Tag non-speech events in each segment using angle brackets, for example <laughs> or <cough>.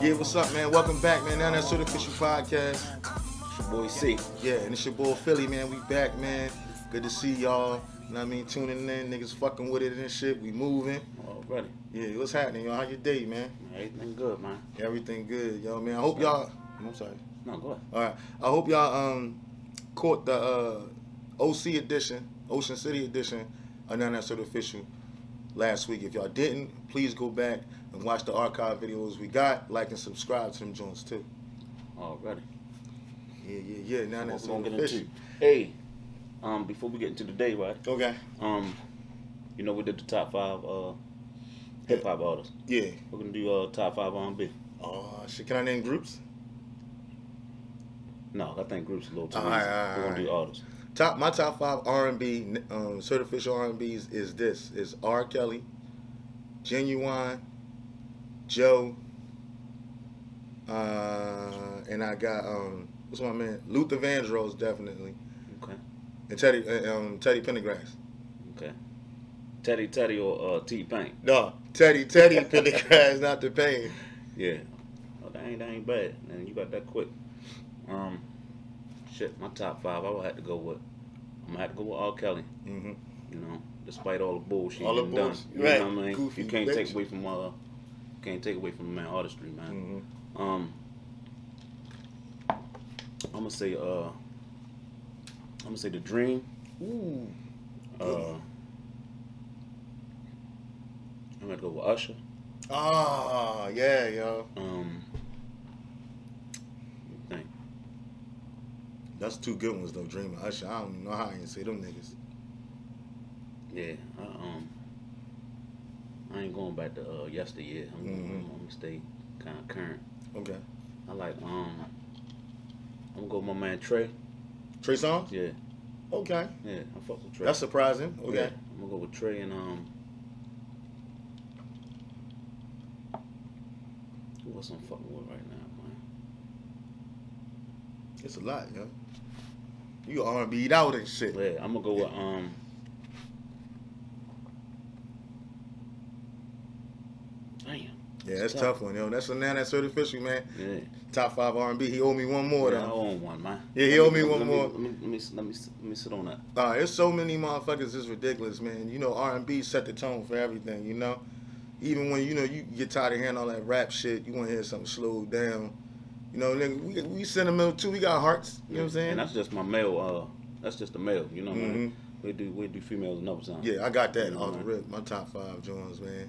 Yeah, what's up, man? Welcome back, man. Now that's Certificial Podcast. It's your boy C. Yeah, and it's your boy Philly, man. We back, man. Good to see y'all. You know what I mean? Tuning in, niggas fucking with it and shit. We moving. Already. Yeah, what's happening, y'all? How your day, man? Everything good, man. Everything good, yo, man. I hope y'all. I'm sorry. No, go ahead. All right. I hope y'all um caught the uh, OC edition, Ocean City edition of Now That's Certificial last week. If y'all didn't, please go back and watch the archive videos we got. Like and subscribe to them joints too. Already. Yeah, yeah, yeah. Now that's we Sort gonna get Official. into? Hey, um, before we get into the day, right? Okay. Um, you know we did the top five uh hip hop artists. Yeah. We're gonna do uh top five R&B. Oh shit. Can I name groups? No, I think groups a little too All right, all right, We're gonna all do artists. Top my top five R and B um, certified R and B's is this is R Kelly, Ginuwine, Joe, uh, and I got um what's my man Luther Vandross definitely Okay. and Teddy uh, um Teddy Pendergrass. Okay. Teddy Teddy or uh T Pain. No, Teddy Teddy <laughs> Pendergrass, not the pain. Yeah. Oh, that ain't that ain't bad. Man, you got that quick. Um, shit. My top five, I would have to go with. I'm gonna have to go with R. Kelly. hmm You know, despite all the bullshit All the he's done. bullshit. You Right. know what I mean? Goofy you can't bitch. take away from uh, can't take away from the man artistry, man. hmm Um, I'm gonna say uh, I'm gonna say the Dream. Ooh. Uh, I'm gonna go with Usher. Ah, yeah, yo. Um, let me think. That's two good ones though. Dream and Usher. I don't even know how I can say them niggas. Yeah, I, um, I ain't going back to uh, yesteryear. I'm. I'm, I'm gonna stay kind of current. Okay. I like um, I'm gonna go with my man Trey. Trey Songz. Yeah, Okay. yeah, I fuck with Trey. That's surprising. Yeah, Okay. I'm gonna go with Trey and um, who else I'm fucking with right now? It's a lot, yo. You R and B out and shit. Yeah, I'm gonna go with um. Damn. Yeah, that's tough. tough one, yo. That's a now that's certification, man. Yeah. Top five R and B. He owe me one more yeah, I though. own one, man. Yeah, he Let owe me one let more. Let me, let me let me let me sit on that. Uh, there's so many motherfuckers. It's ridiculous, man. You know, R and B set the tone for everything. You know, even when you know you get tired of hearing all that rap shit, you want to hear something slowed down. You know, nigga, we we sentimental too. We got hearts. You know what I'm saying? And that's just my male. Uh, that's just the male. You know what I mean? Mhm. We do we do females another time. Yeah, I got that You know, off the man. rip. My top five joints, man.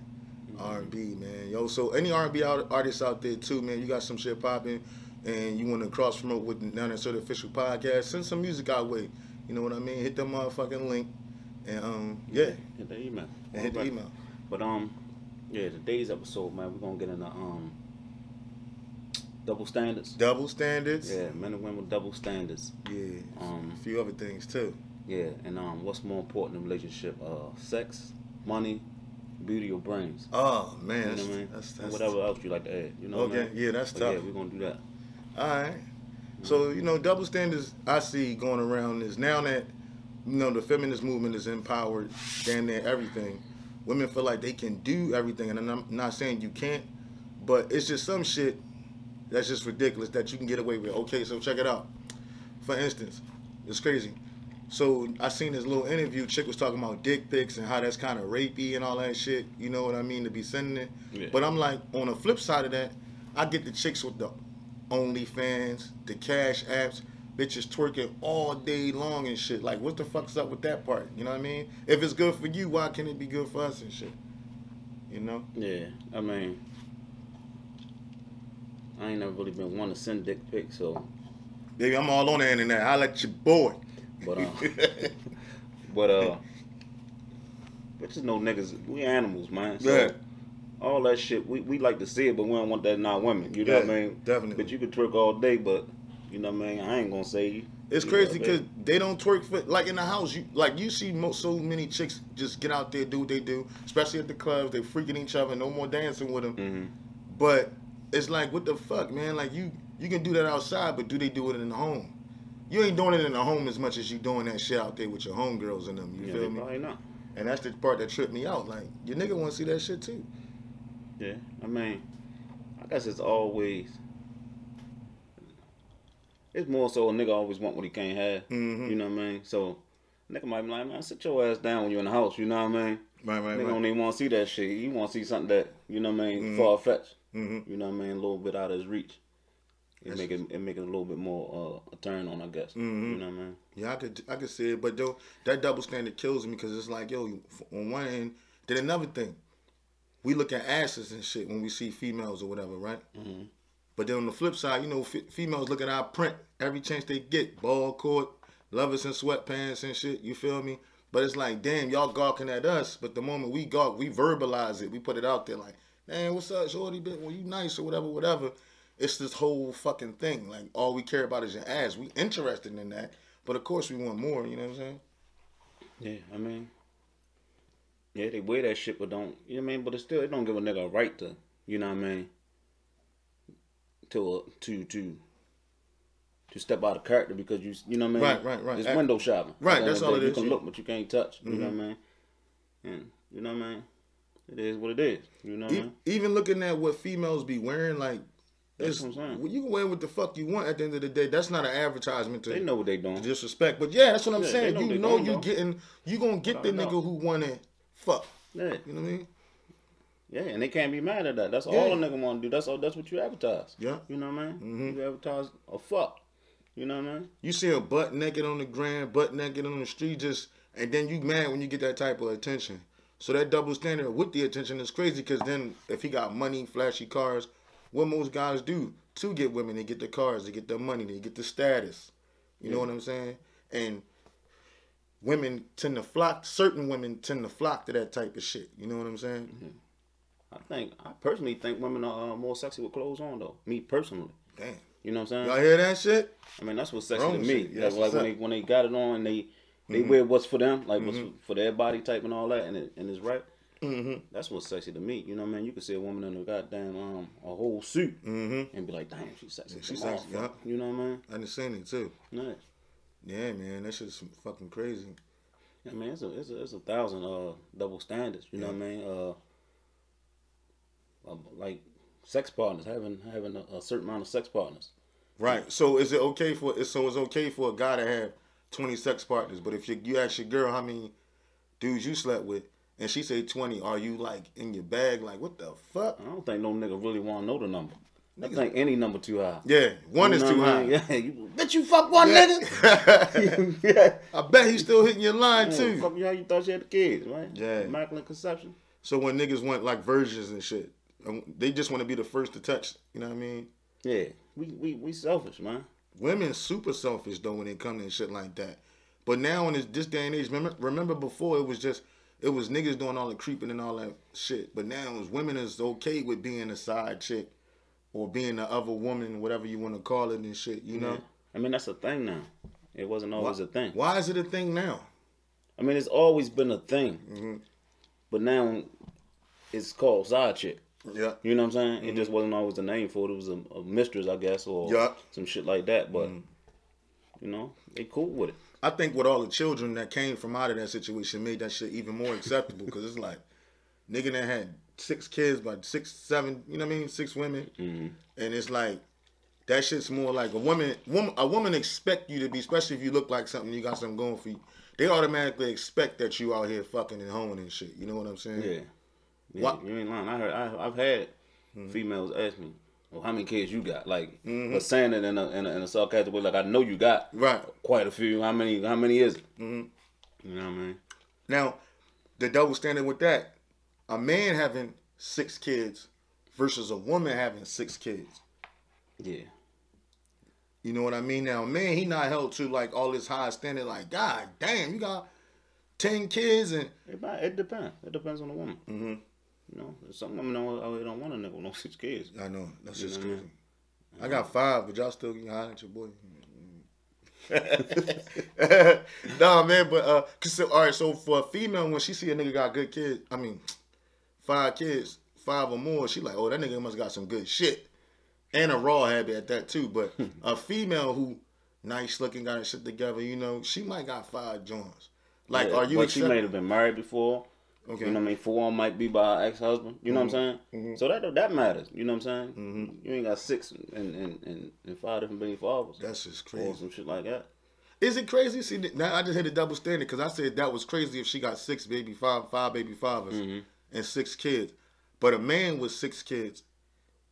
Mhm. R and B, man. Yo, so any R and B artists out there too, man. You got some shit popping, and you want to cross promote with Now That's Certificial podcast. Send some music our way. You know what I mean? Hit the motherfucking link, and um, yeah, Hit the email. and hit the email. But um, yeah, today's episode, man, we're gonna get into um double standards. Double standards. Yeah, men and women with double standards. Yeah. Um, a few other things too. yeah, and um, what's more important in a relationship? Uh, sex, money, beauty, or brains? Oh man, You know that's, what I mean? that's, that's whatever else you like to add. You know. what I mean? yeah, that's But tough. yeah, we're gonna do that. All right. So you know, double standards I see going around is now that you know the feminist movement is empowered, damn near everything. Women feel like they can do everything, and I'm not saying you can't, but it's just some shit that's just ridiculous that you can get away with. Okay, so check it out. For instance, it's crazy. So I seen this little interview. Chick was talking about dick pics and how that's kind of rapey and all that shit. You know what I mean to be sending it. Yeah. But I'm like, on the flip side of that, I get the chicks with the OnlyFans, the cash apps, bitches twerking all day long and shit. Like, what the fuck's up with that part? You know what I mean? If it's good for you, why can't it be good for us and shit? You know? Yeah, I mean, I ain't never really been one to send dick pics, so Baby, I'm all on the internet. I let your boy. but uh, <laughs> but uh, bitches know niggas. We animals, man. So Yeah. all that shit, we, we like to see it, but we don't want that in our women. You know what I mean? definitely. But you could twerk all day, but you know what I mean. I ain't gonna say you. It's you crazy because they don't twerk for like in the house. You like you see mo so many chicks just get out there do what they do, especially at the clubs. They freaking each other. No more dancing with them. hmm But it's like what the fuck, man? Like you you can do that outside, but do they do it in the home? You ain't doing it in the home as much as you doing that shit out there with your homegirls and them. You Yeah, feel me? probably not. And that's the part that tripped me out. Like your nigga want to see that shit too. Yeah, I mean, I guess it's always. It's more so a nigga always want what he can't have. Mhm. You know what I mean? So, nigga might be like, man, sit your ass down when you're in the house. You know what I mean? Right, right, Nigga right. don't even want to see that shit. You want to see something that you know what I mean, Mhm. far fetched. Mhm. You know what I mean, a little bit out of his reach. It That's- make it it make it a little bit more uh, a turn on, I guess. Mhm. You know what I mean? Yeah, I could I could see it, but though that double standard kills me because it's like, yo, on one end, then another thing, we look at asses and shit when we see females or whatever, right? Mhm. But then on the flip side, you know, f- females look at our print every chance they get, ball court, lovers in sweatpants and shit. You feel me? But it's like, damn, y'all gawking at us. But the moment we gawk, we verbalize it. We put it out there like, man, what's up, shorty? Bit, well, you nice or whatever, whatever. It's this whole fucking thing. Like all we care about is your ass. We interested in that, but of course we want more. You know what I'm saying? Yeah, I mean, yeah, they wear that shit, but don't you know what I mean? But it still, it don't give a nigga a right to, you know what I mean? To uh, to to to step out of character because you you know what I mean? Right, right, right. It's window shopping. Right, At the end that's all it You is, can look, but you can't touch. You know what I Mhm. mean? And you know what I mean? It is what it is. You know what I E- mean? even looking at what females be wearing, like, That's what I'm saying. well, you can wear what the fuck you want. At the end of the day, that's not an advertisement to They know what they doing. disrespect. But yeah, that's what I'm Yeah, they saying. know You they know doing, you though. getting you gonna get the Without a nigga doubt. who wanna fuck. Yeah, You know what I mean? yeah, and they can't be mad at that. That's all a nigga want to do. That's all. That's what you advertise. Yeah. You know what I mean? Mhm. You advertise a fuck. You know what I mean? You see a butt naked on the ground, butt naked on the street, just and then you mad when you get that type of attention. So that double standard with the attention is crazy because then if he got money, flashy cars, what most guys do to get women, they get the cars, they get the money, they get the status. You know what I'm saying? And women tend to flock. Certain women tend to flock to that type of shit. You know what I'm saying? I think I personally think women are uh, more sexy with clothes on though. Me personally, Damn. you know what I'm saying? Y'all hear that shit? I mean that's what's sexy Wrong to me. shit. Yeah, that's like when up. they when they got it on and they they Mhm. wear what's for them, like what's Mhm. for their body type and all that, and it, and it's right. Mm-hmm. That's what's sexy to me. You know what I mean? You could see a woman in a goddamn um a whole suit Mm-hmm. and be like, damn, she's sexy. Yeah, she's sexy, fuck. You know what I mean? I understand it too. Nice. Yeah, man, that shit's fucking crazy. I mean, it's a it's a, it's a thousand uh double standards. You know what I mean? Uh, uh, like sex partners having having a, a certain amount of sex partners. Right. So is it okay for so it's okay for a guy to have twenty sex partners, but if you you ask your girl how many dudes you slept with, and she say twenty, are you like in your bag? Like what the fuck? I don't think no nigga really want to know the number. I Niggas- think any number too high. Yeah, one You is too high. <laughs> Yeah, you, bitch, you fuck one Yeah. nigga. <laughs> <laughs> yeah. I bet he's still hitting your line Yeah, too. Fuck you how you thought you had the kids, right? Yeah. Immaculate conception. So when niggas want like versions and shit, um, they just want to be the first to touch. You know what I mean? Yeah, we we we selfish, man. Women super selfish though when it comes to shit like that. But now in this, this day and age, remember, remember before it was just it was niggas doing all the creeping and all that shit. But now it's women is okay with being a side chick or being the other woman, whatever you want to call it and shit. You know Yeah. I mean, that's a thing now. It wasn't always a thing. why is it a thing now? I mean, it's always been a thing, hmm but now it's called side chick. Yeah, You know what I'm saying? It just wasn't always a name for it. It was a, a mistress, I guess, or Mm-hmm. Yeah. some shit like that. But you know, they cool with it. I think with all the children that came from out of that situation made that shit even more acceptable because it's like nigga that had six kids by six, seven, you know what I mean, six women. hmm and it's like that shit's more like a woman woman a woman expect you to be especially if you look like something you got something going for you they automatically expect that you out here fucking and hoeing and shit you know what i'm saying Yeah. Yeah What- You ain't lying. I heard. I, I've had Mm-hmm. females ask me, "Well, how many kids you got?" Like, Mhm. but saying it in a, in a in a sarcastic way, like I know you got right quite a few. How many? How many is it? Mhm. You know what I mean? now the double standard with that a man having six kids versus a woman having six kids Yeah. you know what i mean now man he not held to like all this high standard like god damn you got 10 kids and It, it depends. It depends on the woman. Mhm. You know, some women don't, don't want a nigga with no six kids. i know that's You just know what I crazy i got five but y'all still getting high at your boy <laughs> nah, man, but uh, cause so, all right. So for a female, when she see a nigga got good kids, I mean, five kids, five or more, she like, oh, that nigga must got some good shit, and a raw habit at that too. But <laughs> a female who nice looking, got her shit together, you know, she might got five joints. Like, Yeah, are you? But she might have been married before. Okay. You know what I mean? Four of them might be by her ex husband. You know what I'm saying? Mhm. So that that matters. You know what I'm saying? Mhm. You ain't got six and and, and, and five different baby fathers That's just crazy. or some shit like that. Is it crazy? See, now I just hit a double standard because I said that was crazy if she got six baby five five baby fathers Mhm. and six kids, but a man with six kids,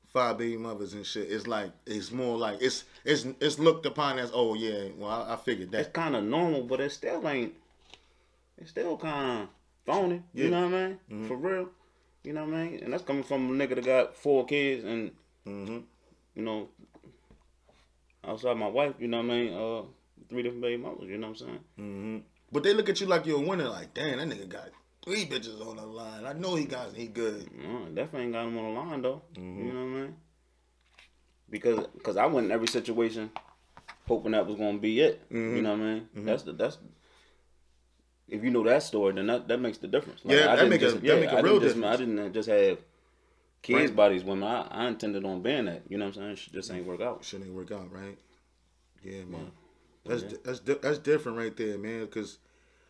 five baby mothers and shit, it's like it's more like it's it's it's looked upon as oh yeah, well I, I figured that. It's kind of normal, but it still ain't. It's still kind of phony. Yeah. You know what I mean? Mhm. For real. You know what I mean? And that's coming from a nigga that got four kids and hmm you know, outside my wife. You know what I mean? Uh, three different baby mamas. You know what I'm saying? hmm But they look at you like you're a winner. Like damn, that nigga got three bitches on the line. I know he got he good. No, definitely ain't got him on the line though. Mhm. You know what I mean? Because cause I went in every situation hoping that was gonna be it. You know what I mean? Mhm. That's the that's if you know that story, then that, that makes the difference. Yeah, that didn't make a- just, that make a I real just, difference. I didn't just have kids Right. by these women. I, I intended on being that. You know what I'm saying? It just ain't work out. Shit ain't work out, right? Yeah, man. Yeah. That's Yeah. that's that's different right there, man. Because,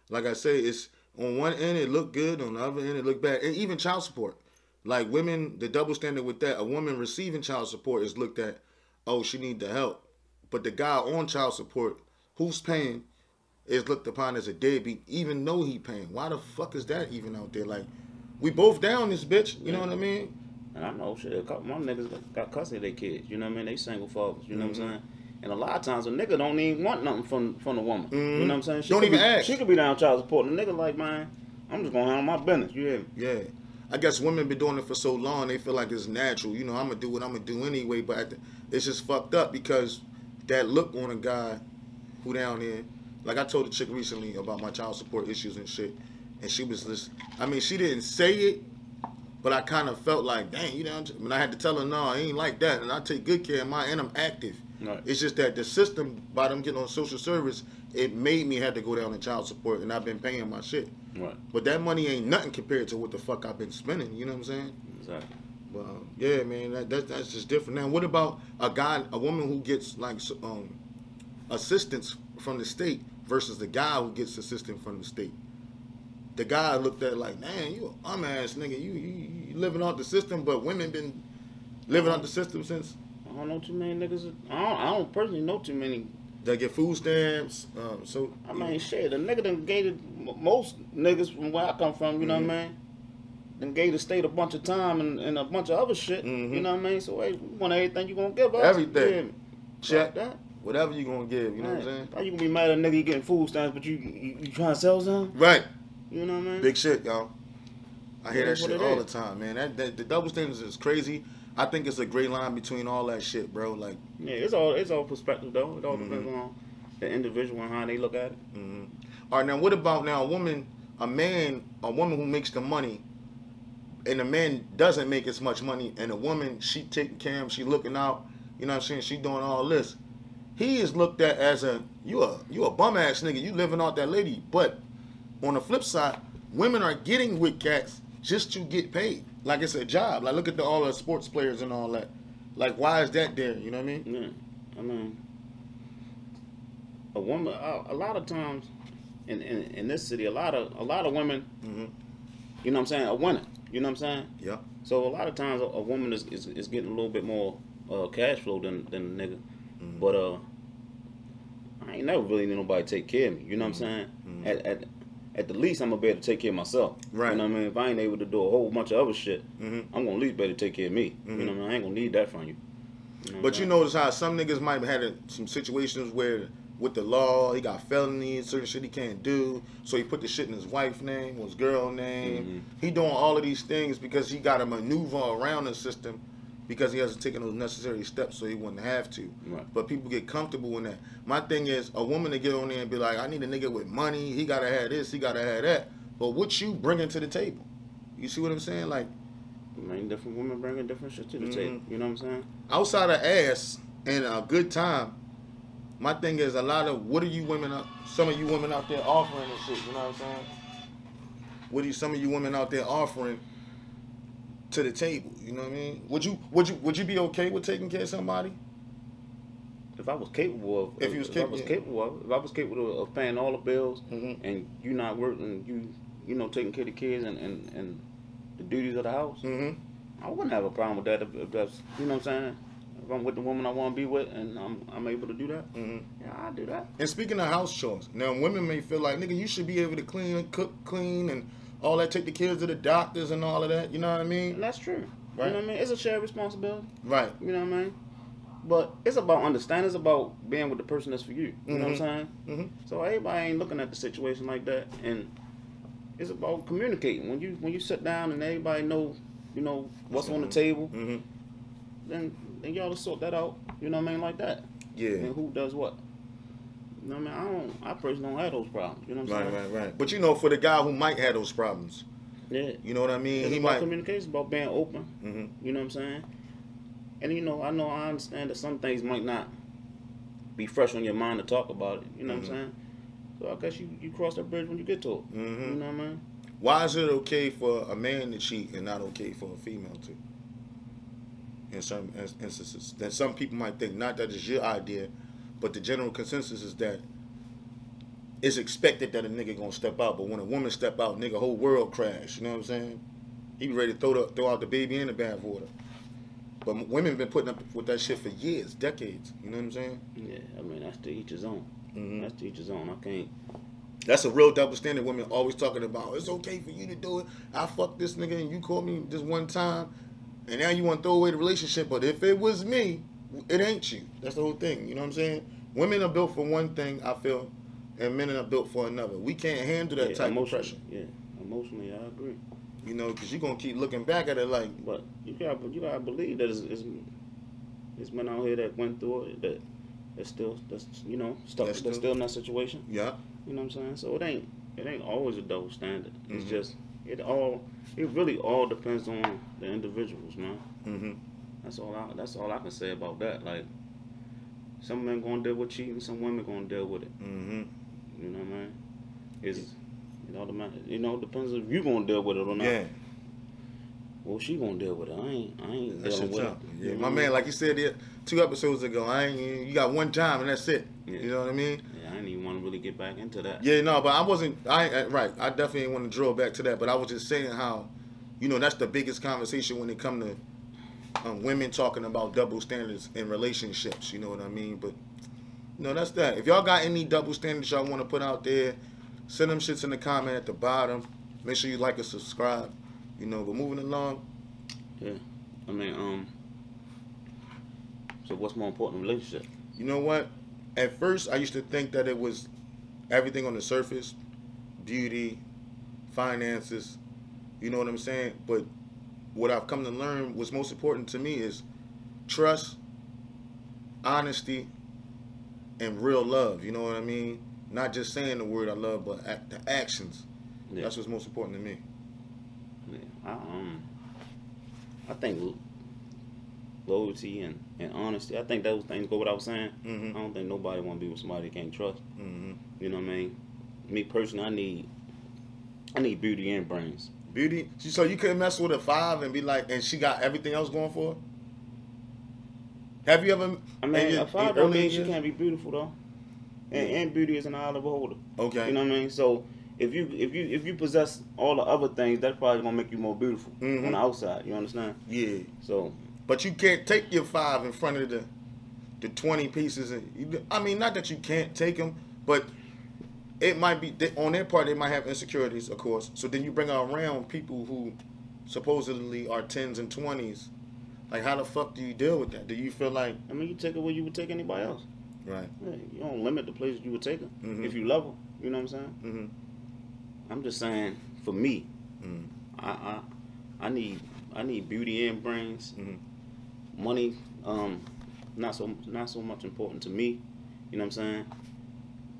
like I say, it's on one end it looked good, on the other end it looked bad, and even child support. Like women, the double standard with that, a woman receiving child support is looked at, oh, she need the help, but the guy on child support, who's paying, is looked upon as a deadbeat, even though he paying. Why the fuck is that even out there? Like, we both down this bitch. You know what I mean? And I know shit. A couple of my niggas got- custody of their kids. You know what I mean? They single fathers. You know Mm-hmm. what I'm saying? And a lot of times a nigga don't even want nothing from from the woman. Mhm. You know what I'm saying? She Don't even be, ask. She could be down child support. And the nigga like, man, I'm just gonna handle my business. You hear me? Yeah. I guess women been doing it for so long, they feel like it's natural. You know, I'm gonna do what I'm gonna do anyway. But at the, it's just fucked up because that look on a guy who down there, like I told a chick recently about my child support issues and shit, and she was just, I mean, she didn't say it, but I kind of felt like, dang, you know, and I had to tell her, no, I ain't like that, and I take good care of mine, and I'm active. Right. It's just that the system, by them getting on social service, it made me have to go down to child support, and I've been paying my shit. Right. But that money ain't nothing compared to what the fuck I've been spending. You know what I'm saying? Exactly. But um, yeah, man, that, that that's just different. Now, what about a guy, a woman who gets like um, assistance from the state versus the guy who gets assistance from the state? The guy looked at like, man, you a bum ass nigga. You, you you living off the system, but women been living off the system since I don't know too many niggas. I don't, I don't personally know too many. they get food stamps. Um, so I mean, shit, the nigga done gave it, most niggas from where I come from, you know Mm-hmm. what I mean? Then gave the state a bunch of time and, and a bunch of other shit. Mhm. You know what I mean? So, hey, we want everything you gonna give us. Everything. You hear me? check Fuck that. Whatever you gonna give. You know what I'm saying? How you gonna be mad at a nigga you getting food stamps, but you you, you trying to sell some? Right. You know what I mean? Big shit, y'all. I hear that is shit it all the time, man. That, that the double standards is crazy. I think it's a great line between all that shit, bro. Like, Yeah, it's all it's all perspective though. It all Mhm. depends on the individual and how they look at it. mhm. all right, now what about now a woman, a man, a woman who makes the money, and a man doesn't make as much money, and a woman she taking care of she looking out, you know what I'm saying? She doing all this. He is looked at as a you a you a bum ass nigga. You living off that lady, but on the flip side, women are getting with cats just to get paid. Like it's a job. Like look at the, all the sports players and all that. Like why is that there? You know what I mean? Yeah, I mean, a woman. A, a lot of times, in, in in this city, a lot of a lot of women. Mm-hmm. You know what I'm saying? A winner. You know what I'm saying? Yeah. So a lot of times, a, a woman is, is, is getting a little bit more uh, cash flow than than a nigga. Mhm. But uh, I ain't never really need nobody to take care of me. You know what I'm saying? Mhm. At, at at the least, I'm gonna be able to take care of myself. Right. You know what I mean? If I ain't able to do a whole bunch of other shit, Mm-hmm. I'm gonna at least be able take care of me. You know what I mean? I ain't gonna need that from you. You know But you notice how some niggas might have had a, some situations where with the law he got felonies, certain shit he can't do. So he put the shit in his wife's name, or his girl name. Mm-hmm. He doing all of these things because he got to maneuver around the system because he hasn't taken those necessary steps so he wouldn't have to. Right. But people get comfortable in that. My thing is a woman to get on there and be like, I need a nigga with money. He gotta have this. He gotta have that. But what you bringing to the table? You see what I'm saying? Like I mean, different women bringing different shit to the Mhm. table. You know what I'm saying? outside of ass and a good time, my thing is a lot of what are you women out some of you women out there offering and shit, you know what I'm saying? What are you, some of you women out there offering to the table? You know what I mean? Would you would you would you be okay with taking care of somebody? If I was capable of, If you was I was capable of, if I was capable of, paying all the bills, Mhm. and you not working, you you know, taking care of the kids and, and, and the duties of the house, Mm-hmm. I wouldn't have a problem with that if, if that's, you know what I'm saying? If I'm with the woman I want to be with and I'm, I'm able to do that, Mm-hmm. yeah, I'll do that. And speaking of house chores, now women may feel like, nigga, you should be able to clean, and cook, clean, and all that. Take the kids to the doctors and all of that. You know what I And mean? that's true. Right. You know what I mean? It's a shared responsibility. Right. You know what I mean? But it's about understanding. It's about being with the person that's for you. You know what I'm Mhm. saying? Mm-hmm. So everybody ain't looking at the situation like that, and it's about communicating. When you when you sit down and everybody know, you know what's on the table, Mm-hmm. then then y'all to sort that out. You know what I mean? Like that. Yeah. And who does what? You know what I mean? I don't. I personally don't have those problems. You know what I'm Right, saying? right, right. right. But you know, for the guy who might have those problems, Yeah. you know what I mean? It's he about might. communication, about being open. Mm-hmm. You know what I'm saying? And you know, I know I understand that some things might not be fresh on your mind to talk about it. You know Mhm. what I'm saying? So I guess you, you cross that bridge when you get to it. Mm-hmm. You know what I mean? Why is it okay for a man to cheat and not okay for a female to? In some instances, then some people might think not that it's your idea, but the general consensus is that it's expected that a nigga gonna step out. But when a woman step out, nigga, whole world crash. You know what I'm saying? He be ready to throw the, throw out the baby in the bathwater. But women been putting up with that shit for years, decades. You know what I'm saying? Yeah, I mean that's to each his own. Mm-hmm. That's to each his own. I can't. That's a real double standard. Women always talking about it's okay for you to do it. I fucked this nigga and you called me this one time, and now you want to throw away the relationship. But if it was me, it ain't you. That's the whole thing. You know what I'm saying? Women are built for one thing, I feel, and men are built for another. We can't handle that yeah, type of pressure. Yeah, emotionally, I agree. You know, because you're gonna keep looking back at it like, But you got you gotta believe that it's, it's, it's men out here that went through it that that's still that's you know stuck That's that's, still- in that situation. yeah, You know what I'm saying? So it ain't it ain't always a double standard. It's Mhm. just it all it really all depends on the individuals, man. mm-hmm. That's all I that's all I can say about that. Like some men gonna deal with cheating, some women gonna deal with it. Mm-hmm. You know what I mean? It's it all depends. You know, depends if you gonna deal with it or not. Yeah, Well, she gonna deal with it. I ain't. I ain't that dealing with tough. it. Yeah, You know my man, mean? like you said it two episodes ago, I ain't. You got one time and that's it. Yeah. You know what I mean? Yeah, I didn't even want to really get back into that. Yeah, no, but I wasn't. I right. I definitely didn't want to drill back to that, but I was just saying how, you know, that's the biggest conversation when it come to um, women talking about double standards in relationships. You know what I mean? But you know, that's that. If y'all got any double standards y'all want to put out there, send them shits in the comment at the bottom. Make sure you like and subscribe. You know, but moving along. Yeah, I mean, um. So what's more important, relationship? You know what? At first, I used to think that it was everything on the surface, beauty, finances. You know what I'm saying? But what I've come to learn, what's most important to me, is trust, honesty, and real love. You know what I mean? Not just saying the word I love, but act, the actions. Yeah. That's what's most important to me. Yeah, I, um, I think loyalty and, and honesty. I think those things go without saying. Mm-hmm. I don't think nobody want to be with somebody they can't trust. Mm-hmm. You know what I mean? Me personally, I need, I need beauty and brains. Beauty. So you couldn't mess with a five and be like, and she got everything else going for her. Have you ever? I mean, your- a five don't mean she can't be beautiful though. And, and beauty is an eye of the beholder. Okay. You know what I mean? So if you if you if you possess all the other things, that's probably gonna make you more beautiful Mhm. on the outside. You understand? Yeah, So but you can't take your five in front of the the twenty pieces. And you, I mean, not that you can't take them, but it might be on their part. They might have insecurities, of course. So then you bring around people who supposedly are tens and twenties. Like, how the fuck do you deal with that? Do you feel like I mean, you take her where you would take anybody else. right? Yeah, you don't limit the places you would take her Mhm. if you love her. You know what I'm saying? Mm-hmm. I'm just saying, for me, Mm. I, I I need I need beauty and brains. Mhm. Money, um, not so not so much important to me. You know what I'm saying?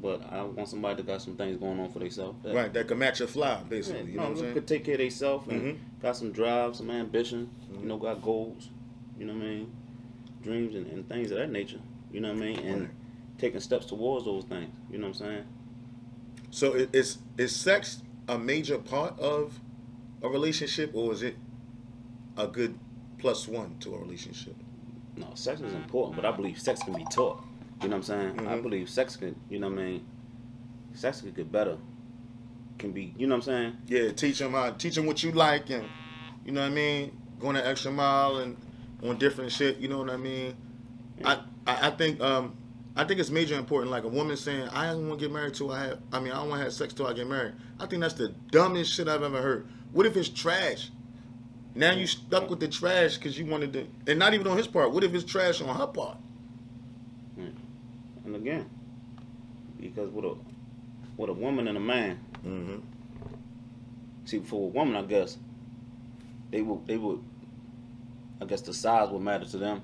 But I want somebody that got some things going on for themselves. That, Right, that can match your fly, Yeah, basically. you no, know what I'm who saying? could take care of themselves and Mhm. got some drive, some ambition. Mhm. You know, got goals. You know what I mean? Dreams and, and things of that nature. You know what I mean? And Right. taking steps towards those things. You know what I'm saying? So it, is is sex a major part of a relationship, or is it a good plus one to a relationship? No, sex is important, but I believe sex can be taught. You know what I'm saying? I Mhm. believe sex can, you know what I mean? Sex could get better can be. You know what I'm saying? Yeah, teach them how, teach them what you like, and you know what I mean. Going an extra mile and on different shit. You know what I mean? I, I I think um I think it's major important. Like a woman saying, "I don't want to get married till I have. I mean, I don't want to have sex till I get married." I think that's the dumbest shit I've ever heard. What if it's trash? Now you stuck with the trash because you wanted to, and not even on his part. What if it's trash on her part? And again, because with a with a woman and a man, Mm-hmm. see for a woman, I guess they would they would, I guess the size would matter to them,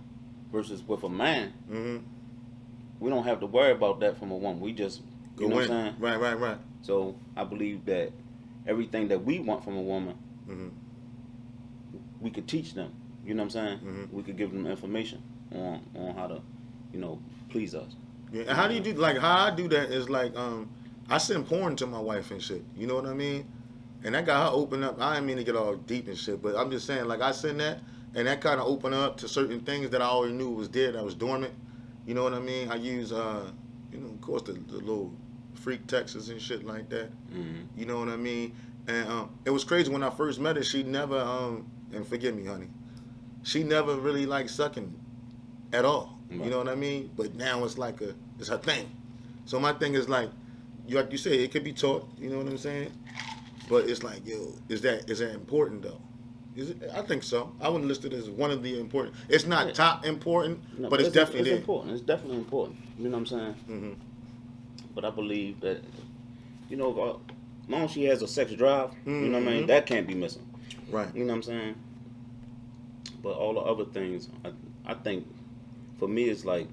versus with a man, Mm-hmm. we don't have to worry about that from a woman. We just you Go know in. what I'm saying. Right, right, right. So I believe that everything that we want from a woman, Mhm. we could teach them. You know what I'm saying? Mhm. We could give them information on on how to, you know, please us. Yeah, and how do you do like how I do that is like um I send porn to my wife and shit. You know what I mean? And that got her open up. I didn't mean to get all deep and shit, but I'm just saying like I send that and that kind of open up to certain things that I already knew was there that was dormant. You know what I mean? I use uh you know of course the, the little freak texts and shit like that. hmm You know what I mean? And um, it was crazy when I first met her. She never, um, and forgive me, honey, she never really liked sucking at all. You know what I mean? But now it's like a, it's her thing. So my thing is like, you like you say, it could be taught. You know what I'm saying? But it's like, yo, is that is that important though? Is it? I think so. I wouldn't list it as one of the important. It's not Yeah. top important, No, but it's, definitely it's important. It's definitely important. You know what I'm saying? hmm But I believe that, you know, uh, as long as she has a sex drive, you know what I mean, Mhm. that can't be missing. Right. You know what I'm saying? But all the other things, I, I think, for me, it's like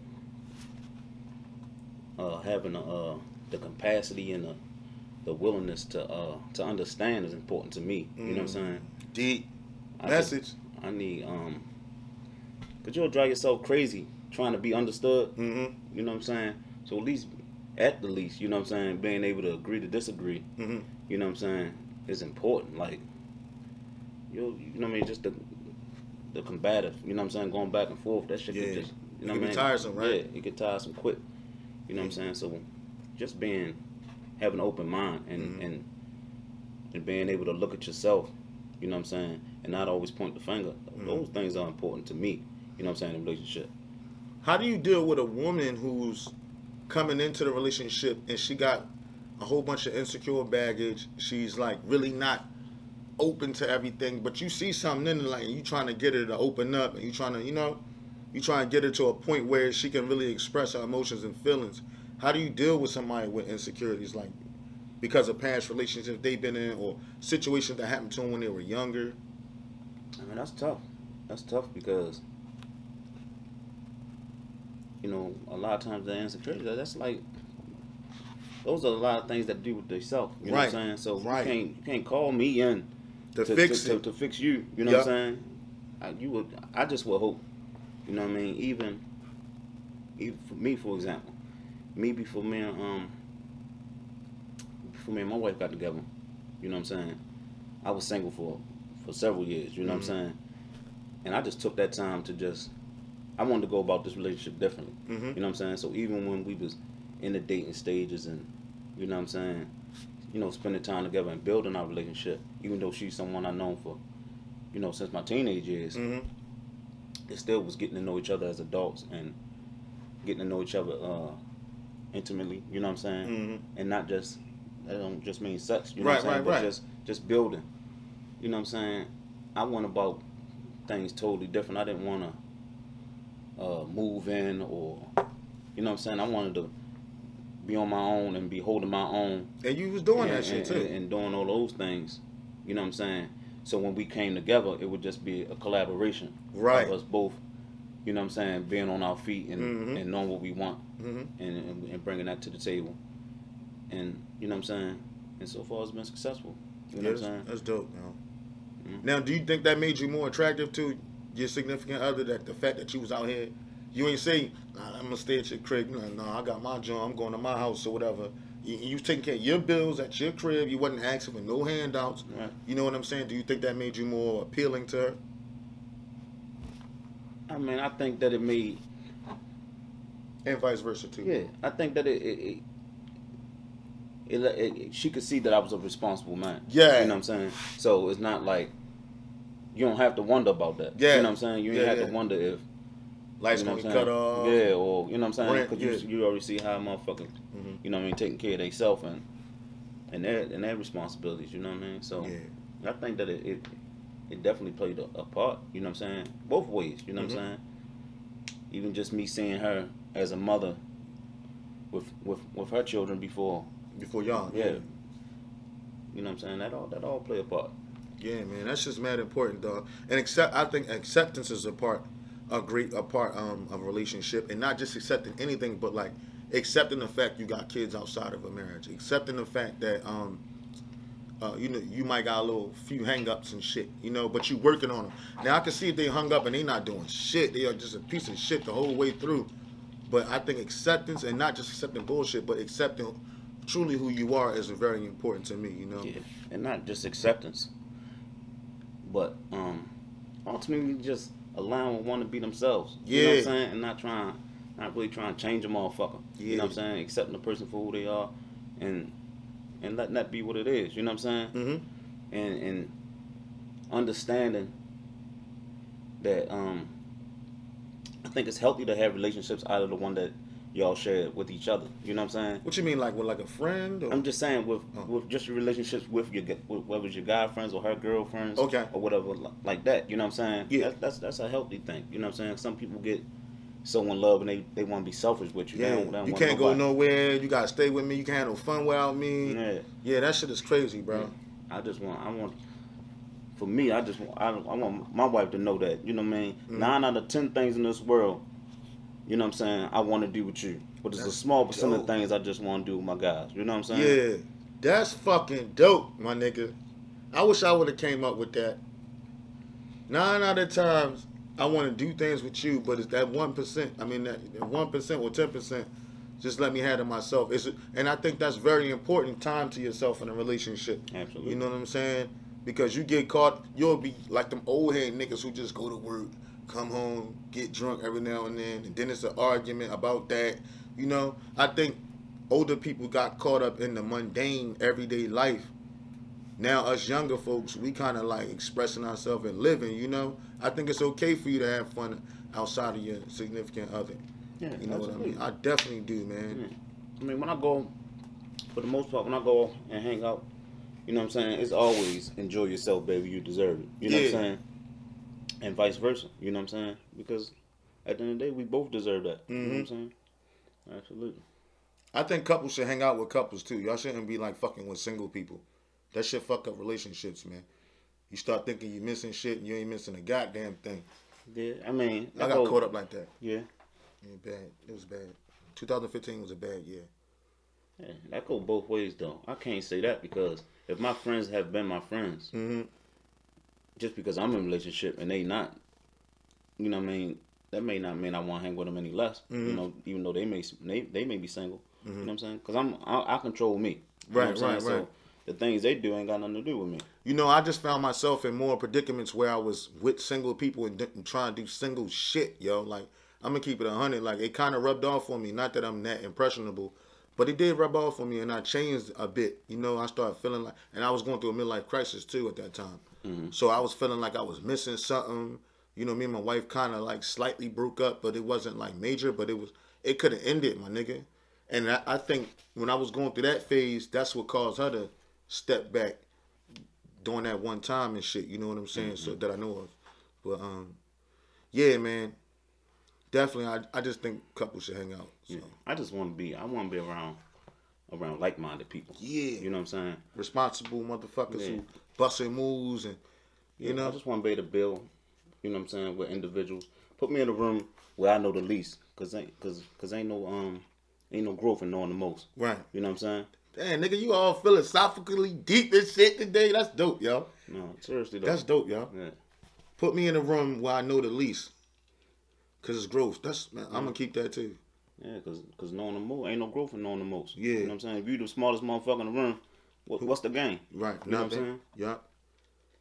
uh, having a, uh, the capacity and the, the willingness to uh, to understand is important to me. You know what I'm Mhm. saying? Deep I just- message. I need um, cause you'll drive yourself crazy trying to be understood. hmm You know what I'm saying? So at least, at the least, you know what I'm saying, being able to agree to disagree. hmm You know what I'm saying? Is important. Like, you you know what I mean? Just the the combative. You know what I'm saying? Going back and forth. That shit Yeah. just you It know can what I be mean? tiresome, right? Yeah, it get tiresome quick. You know what I'm saying? So just being having an open mind and Mhm. and and being able to look at yourself. You know what I'm saying? And not always point the finger. Mm-hmm. Those things are important to me. You know what I'm saying? In a relationship. How do you deal with a woman who's coming into the relationship and she got a whole bunch of insecure baggage? She's like really not open to everything, but you see something in her, like you trying to get her to open up, and you trying to, you know, you try and get her to a point where she can really express her emotions and feelings. How do you deal with somebody with insecurities, like because of past relationships they've been in, or situations that happened to them when they were younger? I mean, that's tough. That's tough because, you know, a lot of times the insecurities that's like, those are a lot of things that do with yourself. You know Right. what I'm saying? So Right. you can't you can't call me in To, to, fix to, it. to, to fix you. You know Yup. what I'm saying? I, you would. I just would hope. You know what I mean? Even, even for me, for example, me before me and um, before me and my wife got together. You know what I'm saying? I was single for for several years. You know Mhm. what I'm saying? And I just took that time to just. I wanted to go about this relationship differently. hmm You know what I'm saying? So even when we was in the dating stages and you know what I'm saying, you know, spending time together and building our relationship, even though she's someone I've known for, you know, since my teenage years, hmm it still was getting to know each other as adults and getting to know each other uh, intimately, you know what I'm saying? hmm And not just that don't just mean sex, you know Right, what I'm saying? right, but right. just just building. You know what I'm saying? I went about things totally different. I didn't want to uh, move in or you know what I'm saying? I wanted to be on my own and be holding my own And you was doing and, that shit and- too. and- and doing all those things. You know what I'm saying? So when we came together, it would just be a collaboration Right. of us both. You know what I'm saying? Being on our feet and, Mhm. and knowing what we want hmm and, and bringing that to the table. And you know what I'm saying? And so far, it's been successful. You know what I'm saying? That's dope, man. Mhm. Now, do you think that made you more attractive to your significant other? That the fact that you was out here, you ain't say, nah, "I'm gonna stay at your crib." No, no, I got my job. I'm going to my house or whatever. You, you taking care of your bills at your crib. You wasn't asking for no handouts. Right. You know what I'm saying? Do you think that made you more appealing to her? I mean, I think that it made And vice versa too. yeah. I think that it it, it, it, she could see that I was a responsible man. Yeah. You know what I'm saying? So it's not like you don't have to wonder about that. Yeah. You know what I'm saying? You Yeah, ain't have yeah. to wonder if Lights you know gonna be cut off. Yeah, or you know what I'm saying? Because yeah. you you already see how motherfucker, Mhm. you know what I mean, taking care of themselves and and their and their responsibilities. You know what I mean? So Yeah. I think that it it, it definitely played a, a part. You know what I'm saying? Both ways. You know Mhm. what I'm saying? Even just me seeing her as a mother with with with her children before. Before y'all. Yeah. You know what I'm saying? That all that all play a part. Yeah, man, that's just mad important, dog. And accept, I think acceptance is a part, a great a part um, of a relationship, and not just accepting anything, but like accepting the fact you got kids outside of a marriage, accepting the fact that um, uh, you know you might got a little few hang-ups and shit, you know, but you working on them. Now I can see if they hung up and they not doing shit, they are just a piece of shit the whole way through. But I think acceptance and not just accepting bullshit, but accepting truly who you are is very important to me, you know. Yeah. And not just acceptance. But um ultimately just allowing one to be themselves. You know what Yeah. I'm saying? And not trying not really trying to change a motherfucker. Yeah. You know what I'm saying? Accepting the person for who they are and and letting that be what it is. You know what I'm saying? Mm-hmm. and and understanding that um I think it's healthy to have relationships out of the one that y'all share with each other. You know what I'm saying? What you mean, like with like a friend? Or? I'm just saying with Oh. with just your relationships with your with, whether it's your guy friends or her girlfriends, Okay. or whatever like that. You know what I'm saying? Yeah. That, that's that's a healthy thing. You know what I'm saying? Some people get so in love and they, they want to be selfish with you. They Yeah, don't- they don't you can't go nowhere. You gotta stay with me. You can't have no fun without me. Yeah. Yeah, that shit is crazy, bro. I just want, I want, for me, I just want, I, I want my wife to know that, you know what I mean? Mhm. Nine out of ten things in this world, you know what I'm saying, I want to do with you. But it's a small percent of things I just want to do with my guys. You know what I'm saying? Yeah, that's fucking dope, my nigga. I wish I would have came up with that. Nine out of times, I want to do things with you, but it's that one percent. I mean, that one percent or ten percent. Just let me have it myself. It's, and I think that's very important. Time to yourself in a relationship. Absolutely. You know what I'm saying? Because you get caught, you'll be like them old head niggas who just go to work, come home, get drunk every now and then, and then it's an argument about that. You know, I think older people got caught up in the mundane everyday life. Now us younger folks, we kind of like expressing ourselves and living. You know, I think it's okay for you to have fun outside of your significant other. Yeah, You know what I mean? I definitely do, man. I mean, when I go, for the most part, when I go and hang out, you know what I'm saying, it's always enjoy yourself, baby. You deserve it. You know what I'm saying? And vice versa. You know what I'm saying? Because at the end of the day, we both deserve that. You know what I'm Mhm. saying? Absolutely. I think couples should hang out with couples too. Y'all shouldn't be like fucking with single people. That shit fuck up relationships, man. You start thinking you're missing shit and you ain't missing a goddamn thing. Yeah, I mean, I got goes- caught up like that. Yeah, Yeah, bad. It was bad. 2015 was a bad year. yeah, that go both ways though. I can't say that because if my friends have been my friends, Mm-hmm. Just because I'm in a relationship and they not, you know what I mean, that may not mean I want to hang with them any less. You Mhm. know, even though they may they, they may be single. You Mhm. know what I'm saying? Because I'm I, I control me. You know Right, what I'm saying? right, So the things they do ain't got nothing to do with me. You know, I just found myself in more predicaments where I was with single people and, and trying to do single shit, yo. Like, I'm gonna keep it a hundred. Like, it kind of rubbed off on me. Not that I'm that impressionable, but it did rub off on me, and I changed a bit. You know, I started feeling like, and I was going through a midlife crisis too at that time. Mhm. So I was feeling like I was missing something. You know, me and my wife kind of like slightly broke up, but it wasn't like major. But it was, it could have ended, my nigga. And I, I think when I was going through that phase, that's what caused her to step back during that one time and shit. You know what I'm saying? So that I know of. But um, yeah, man, definitely. I I just think couples should hang out. So. Yeah. I just want to be I want to be around around like minded people. Yeah, You know what I'm saying? responsible motherfuckers Yeah. who busting moves and you Yeah, know. I just want to be to build. You know what I'm saying? With individuals, put me in a room where I know the least, cause ain't cause cause ain't no um ain't no growth in knowing the most. right. You know what I'm saying? Damn, nigga, you all philosophically deep as shit today. That's dope, yo. No, seriously though. That's dope, yo. Yeah. Put me in a room where I know the least. Cause it's growth. That's man, I'm gonna keep that too. Yeah, cause, cause knowing the most ain't no growth in knowing the most. Yeah. You know what I'm saying? If you the smallest motherfucker in the room, what, what's the game? Right. You know what I'm saying? Yup.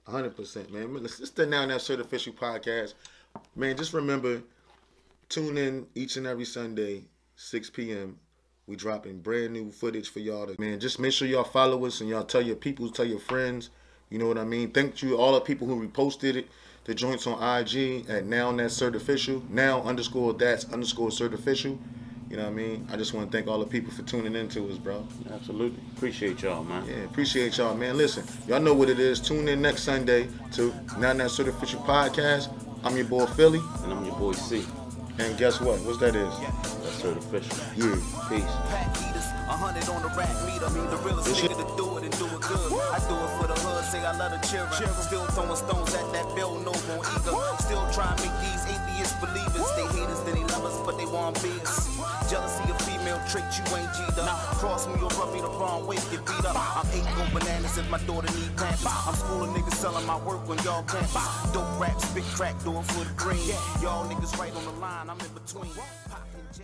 hundred percent, man. Let's just the now that certificial podcast. Man, just remember, tune in each and every Sunday, six p.m. We dropping brand new footage for y'all to man. Just make sure y'all follow us and y'all tell your people, tell your friends. You know what I mean? Thank you all the people who reposted it. The joints on IG at now that's certificial. Now underscore that's underscore certificial. You know what I mean? I just want to thank all the people for tuning in to us, bro. Absolutely. Appreciate y'all, man. Yeah, appreciate y'all, man. Listen, y'all know what it is. Tune in next Sunday to Now That Certificial Podcast. I'm your boy Philly. And I'm your boy C. And guess what? What's that is? That's certificial. Yeah. Peace. Pack heaters, hundred on the rack meter. The realest This to do it and do it good. I do it for the hood, say I love the children. Still throwing stones at that Bill Noble ego. Still trying to make these atheists They haters, then they love us, but they want be us. Jealousy a female trait, you ain't G'd up. Cross me or rub me the wrong way, get beat up. I'm eight go bananas if my daughter need pampers. I'm schooling niggas selling my work when y'all campus. Dope rap, spit crack, do it for the green. Y'all niggas right on the line, I'm in between. Poppin' J.